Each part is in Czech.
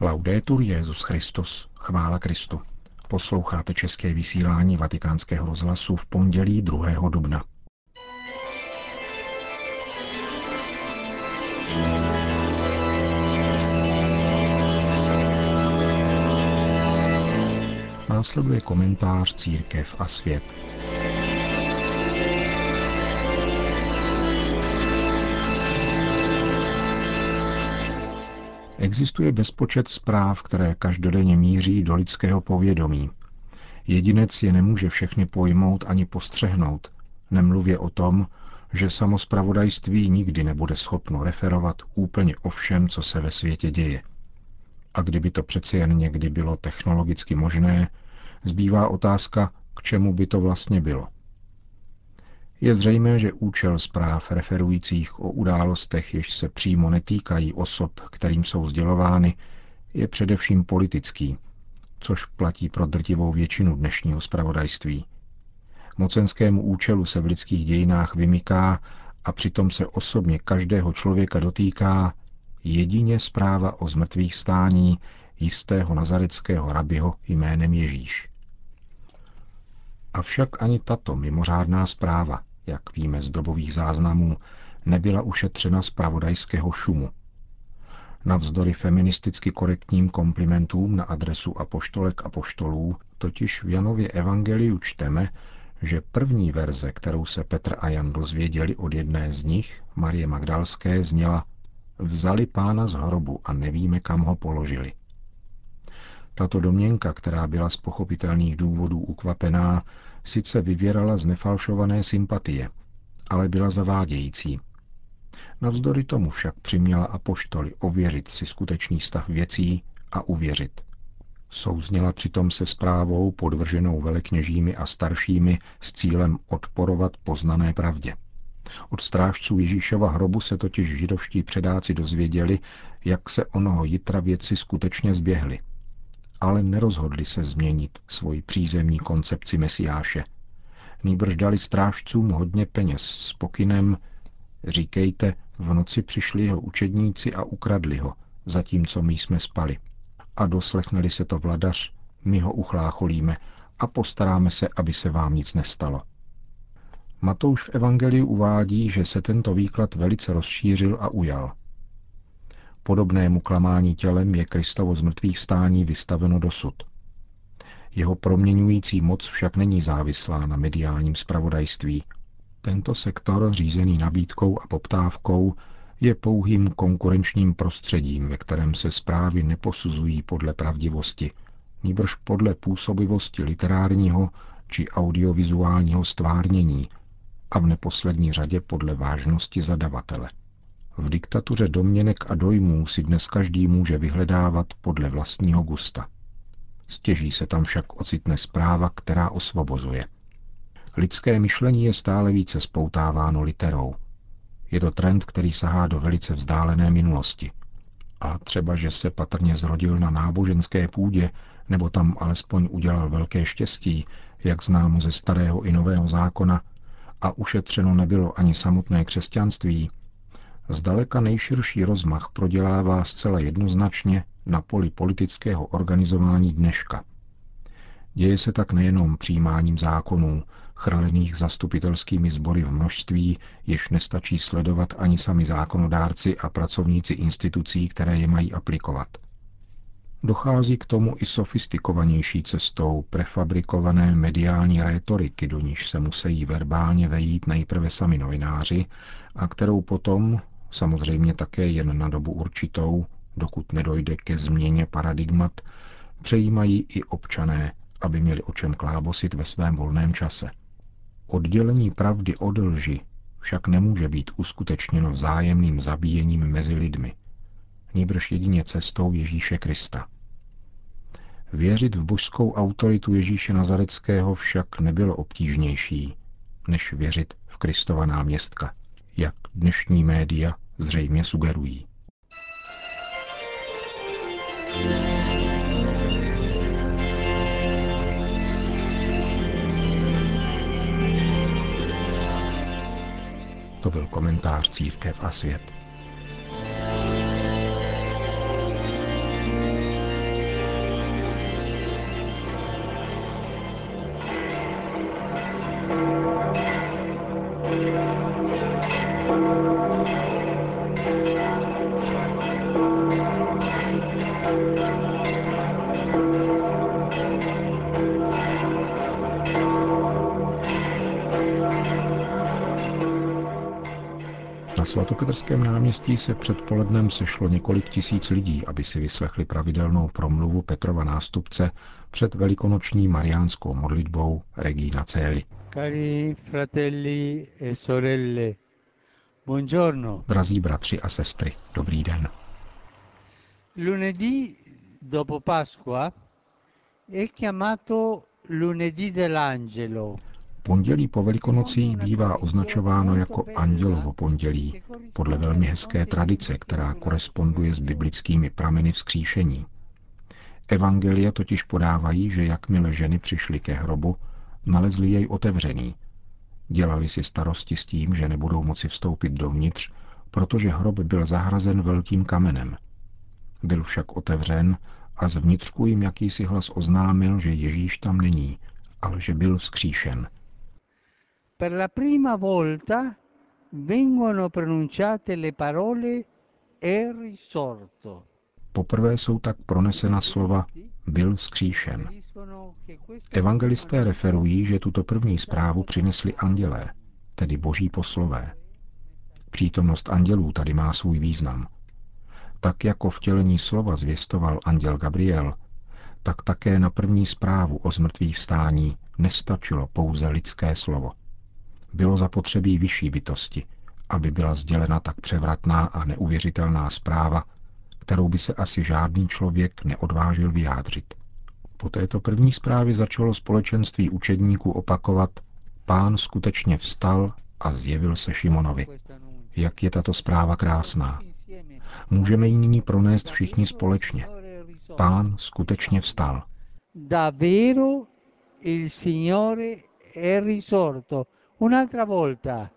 Laudetur Jezus Christus, chvála Kristu. Posloucháte české vysílání Vatikánského rozhlasu v pondělí 2. dubna. Následuje komentář Církev a svět. Existuje bezpočet zpráv, které každodenně míří do lidského povědomí. Jedinec je nemůže všechny pojmout ani postřehnout, nemluvě o tom, že samospravodajství nikdy nebude schopno referovat úplně o všem, co se ve světě děje. A kdyby to přeci jen někdy bylo technologicky možné, zbývá otázka, k čemu by to vlastně bylo. Je zřejmé, že účel zpráv referujících o událostech, jež se přímo netýkají osob, kterým jsou sdělovány, je především politický, což platí pro drtivou většinu dnešního zpravodajství. Mocenskému účelu se v lidských dějinách vymyká a přitom se osobně každého člověka dotýká jedině zpráva o zmrtvých stání jistého nazareckého rabiho jménem Ježíš. Avšak ani tato mimořádná zpráva, jak víme z dobových záznamů, nebyla ušetřena z pravodajského šumu. Navzdory feministicky korektním komplimentům na adresu apoštolek a poštolů, totiž v Janově evangeliu čteme, že první verze, kterou se Petr a Jan dozvěděli od jedné z nich, Marie Magdalské, zněla Vzali pána z hrobu a nevíme, kam ho položili. Tato domněnka, která byla z pochopitelných důvodů ukvapená, sice vyvěrala z nefalšované sympatie, ale byla zavádějící. Navzdory tomu však přiměla apoštoly ověřit si skutečný stav věcí a uvěřit. Souzněla přitom se zprávou podvrženou velekněžími a staršími s cílem odporovat poznané pravdě. Od strážců Ježíšova hrobu se totiž židovští předáci dozvěděli, jak se onoho jitra věci skutečně zběhly – ale nerozhodli se změnit svoji přízemní koncepci Mesiáše. Nýbrž dali strážcům hodně peněz s pokynem Říkejte, v noci přišli jeho učedníci a ukradli ho, zatímco my jsme spali. A doslechneli se to vladař, my ho uchlácholíme a postaráme se, aby se vám nic nestalo. Matouš v Evangeliu uvádí, že se tento výklad velice rozšířil a ujal – Podobnému klamání tělem je Kristovo zmrtvých stání vystaveno dosud. Jeho proměňující moc však není závislá na mediálním spravodajství. Tento sektor, řízený nabídkou a poptávkou, je pouhým konkurenčním prostředím, ve kterém se zprávy neposuzují podle pravdivosti, níbrž podle působivosti literárního či audiovizuálního stvárnění a v neposlední řadě podle vážnosti zadavatele. V diktatuře domněnek a dojmů si dnes každý může vyhledávat podle vlastního gusta. Stěží se tam však ocitne zpráva, která osvobozuje. Lidské myšlení je stále více spoutáváno literou. Je to trend, který sahá do velice vzdálené minulosti. A třeba, že se patrně zrodil na náboženské půdě, nebo tam alespoň udělal velké štěstí, jak známo ze starého i nového zákona, a ušetřeno nebylo ani samotné křesťanství, zdaleka nejširší rozmach prodělává zcela jednoznačně na poli politického organizování dneška. Děje se tak nejenom přijímáním zákonů, chrlených zastupitelskými sbory v množství, jež nestačí sledovat ani sami zákonodárci a pracovníci institucí, které je mají aplikovat. Dochází k tomu i sofistikovanější cestou prefabrikované mediální rétoriky, do níž se musí verbálně vejít nejprve sami novináři a kterou potom, samozřejmě také jen na dobu určitou, dokud nedojde ke změně paradigmat, přejímají i občané, aby měli o čem klábosit ve svém volném čase. Oddělení pravdy od lži však nemůže být uskutečněno vzájemným zabíjením mezi lidmi, nýbrž jedině cestou Ježíše Krista. Věřit v božskou autoritu Ježíše Nazareckého však nebylo obtížnější, než věřit v Kristova náměstka – jak dnešní média zřejmě sugerují. To byl komentář Církev a svět. Svatopetrském náměstí se předpolednem sešlo několik tisíc lidí, aby si vyslechli pravidelnou promluvu Petrova nástupce před velikonoční mariánskou modlitbou Regina Celi. Cari fratelli e sorelle, buongiorno. Drazí bratři a sestry, dobrý den. Lunedì dopo Pasqua è chiamato lunedì dell'angelo. Pondělí po velikonocích bývá označováno jako andělovo pondělí, podle velmi hezké tradice, která koresponduje s biblickými prameny vzkříšení. Evangelia totiž podávají, že jakmile ženy přišly ke hrobu, nalezli jej otevřený. Dělali si starosti s tím, že nebudou moci vstoupit dovnitř, protože hrob byl zahrazen velkým kamenem. Byl však otevřen a zvnitřku jim jakýsi hlas oznámil, že Ježíš tam není, ale že byl vzkříšen. Per la prima volta vengono pronunciate le parole è risorto. Poprvé jsou tak pronesena slova byl skříšen. Evangelisté referují, že tuto první zprávu přinesli andělé, tedy boží poslové. Přítomnost andělů tady má svůj význam. Tak jako vtělení slova zvěstoval anděl Gabriel, tak také na první zprávu o zmrtvých vstání nestačilo pouze lidské slovo. Bylo zapotřebí vyšší bytosti, aby byla sdělena tak převratná a neuvěřitelná zpráva, kterou by se asi žádný člověk neodvážil vyjádřit. Po této první zprávě začalo společenství učedníků opakovat Pán skutečně vstal a zjevil se Šimonovi. Jak je tato zpráva krásná. Můžeme ji nyní pronést všichni společně. Pán skutečně vstal. Davvero il Signore è risorto. Un'altra volta.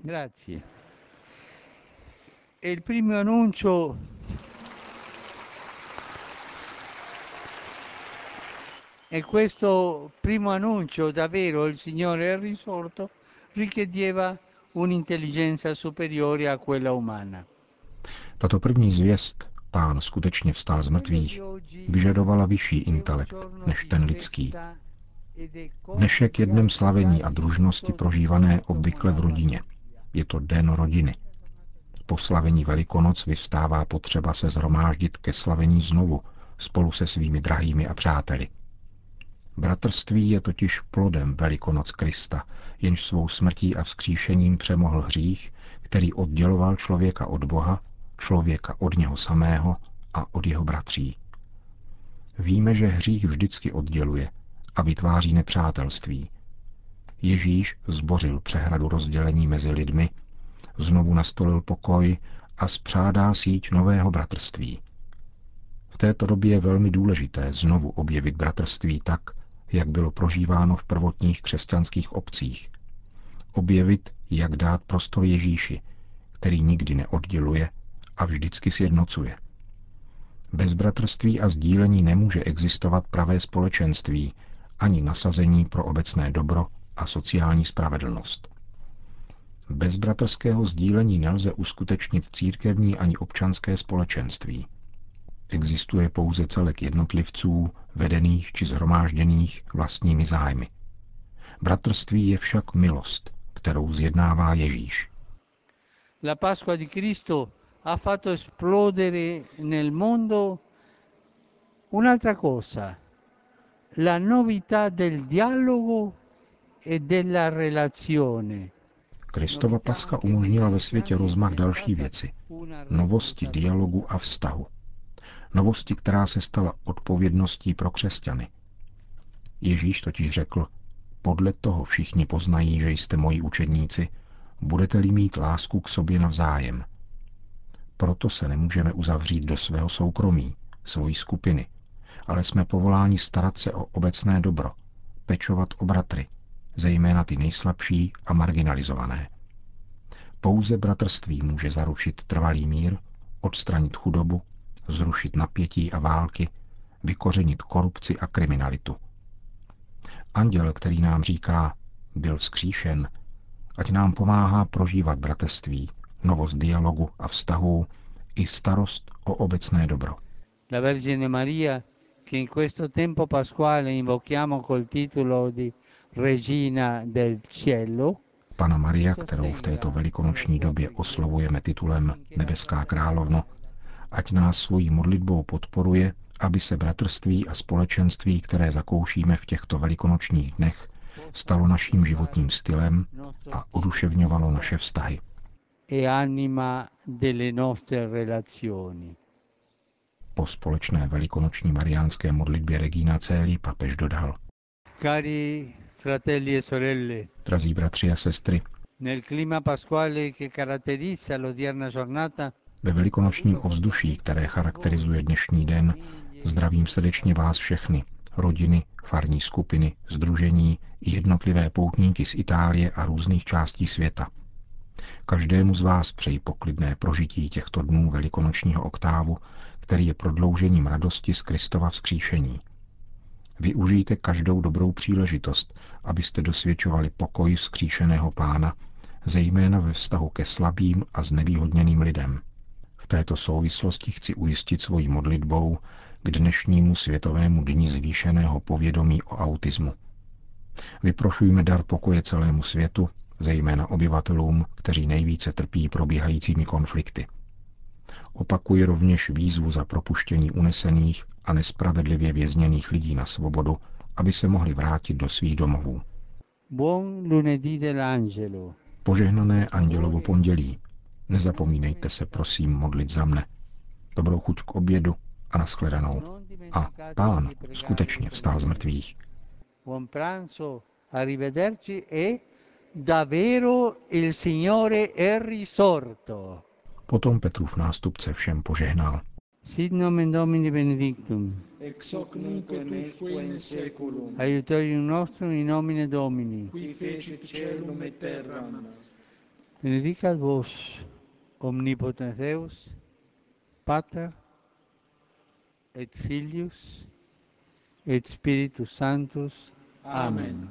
Grazie. E il primo annuncio e questo primo annuncio, davvero il Signore è risorto, richiedeva un'intelligenza superiore a quella umana. Tato první zvěst, pán skutečně vstal z mrtvých, vyžadovala vyšší intelekt než ten lidský. Dnešek je dnem slavení a družnosti prožívané obvykle v rodině. Je to den rodiny. Po slavení Velikonoc vyvstává potřeba se zhromáždit ke slavení znovu, spolu se svými drahými a přáteli. Bratrství je totiž plodem Velikonoc Krista, jenž svou smrtí a vzkříšením přemohl hřích, který odděloval člověka od Boha, člověka od něho samého a od jeho bratří. Víme, že hřích vždycky odděluje a vytváří nepřátelství. Ježíš zbořil přehradu rozdělení mezi lidmi, znovu nastolil pokoj a spřádá síť nového bratrství. V této době je velmi důležité znovu objevit bratrství tak, jak bylo prožíváno v prvotních křesťanských obcích. Objevit, jak dát prostor Ježíši, který nikdy neodděluje a vždycky sjednocuje. Bez bratrství a sdílení nemůže existovat pravé společenství, ani nasazení pro obecné dobro a sociální spravedlnost. Bez bratrského sdílení nelze uskutečnit církevní ani občanské společenství. Existuje pouze celek jednotlivců, vedených či zhromážděných vlastními zájmy. Bratrství je však milost, kterou zjednává Ježíš. La Pasqua di Cristo ha fatto esplodere nel mondo un'altra cosa, la novità del dialogo e della relazione. Kristova paska umožnila ve světě rozmach další věci. Novosti dialogu a vztahu. Novosti, která se stala odpovědností pro křesťany. Ježíš totiž řekl, podle toho všichni poznají, že jste moji učedníci, budete-li mít lásku k sobě navzájem. Proto se nemůžeme uzavřít do svého soukromí, svojí skupiny, ale jsme povoláni starat se o obecné dobro, pečovat o bratry, zejména ty nejslabší a marginalizované. Pouze bratrství může zaručit trvalý mír, odstranit chudobu, zrušit napětí a války, vykořenit korupci a kriminalitu. Anděl, který nám říká, byl vzkříšen, ať nám pomáhá prožívat bratrství, novost dialogu a vztahů i starost o obecné dobro. La Vergine Maria, che in questo tempo pasquale invochiamo col titolo di Regina del Cielo, Pana Maria, kterou v této velikonoční době oslovujeme titulem Nebeská královno, ať nás svojí modlitbou podporuje, aby se bratrství a společenství, které zakoušíme v těchto velikonočních dnech, stalo naším životním stylem a oduševňovalo naše vztahy. E anima delle nostre relazioni. Po společné velikonoční mariánské modlitbě Regina Celi papež dodal. Cari fratelli e sorelle, Drazí bratři a sestry, nel clima pasquale che caratterizza l'odierna giornata, ve velikonočním ovzduší, které charakterizuje dnešní den, zdravím srdečně vás všechny, rodiny, farní skupiny, združení i jednotlivé poutníky z Itálie a různých částí světa. Každému z vás přeji poklidné prožití těchto dnů velikonočního oktávu, který je prodloužením radosti z Kristova vzkříšení. Využijte každou dobrou příležitost, abyste dosvědčovali pokoj vzkříšeného pána, zejména ve vztahu ke slabým a znevýhodněným lidem. V této souvislosti chci ujistit svojí modlitbou k dnešnímu světovému dni zvýšeného povědomí o autismu. Vyprošujme dar pokoje celému světu, zejména obyvatelům, kteří nejvíce trpí probíhajícími konflikty. Opakuji rovněž výzvu za propuštění unesených a nespravedlivě vězněných lidí na svobodu, aby se mohli vrátit do svých domovů. buon lunedì dell'angelo. Požehnané andělovo pondělí. Nezapomínejte se prosím modlit za mne. Dobrou chuť k obědu a nashledanou. A pán skutečně vstal z mrtvých. Buon pranzo, arrivederci e davvero il Signore è risorto. Potom Petrův nástupce všem požehnal. Sit nomen Domini benedictum. ex hoc nunc et usque in seculum, Aiutorium nostrum in nomine Domini. qui fecit celum et terram, Benedicat vos omnipotens Deus, Pater et Filius et Spiritus Sanctus. Amen.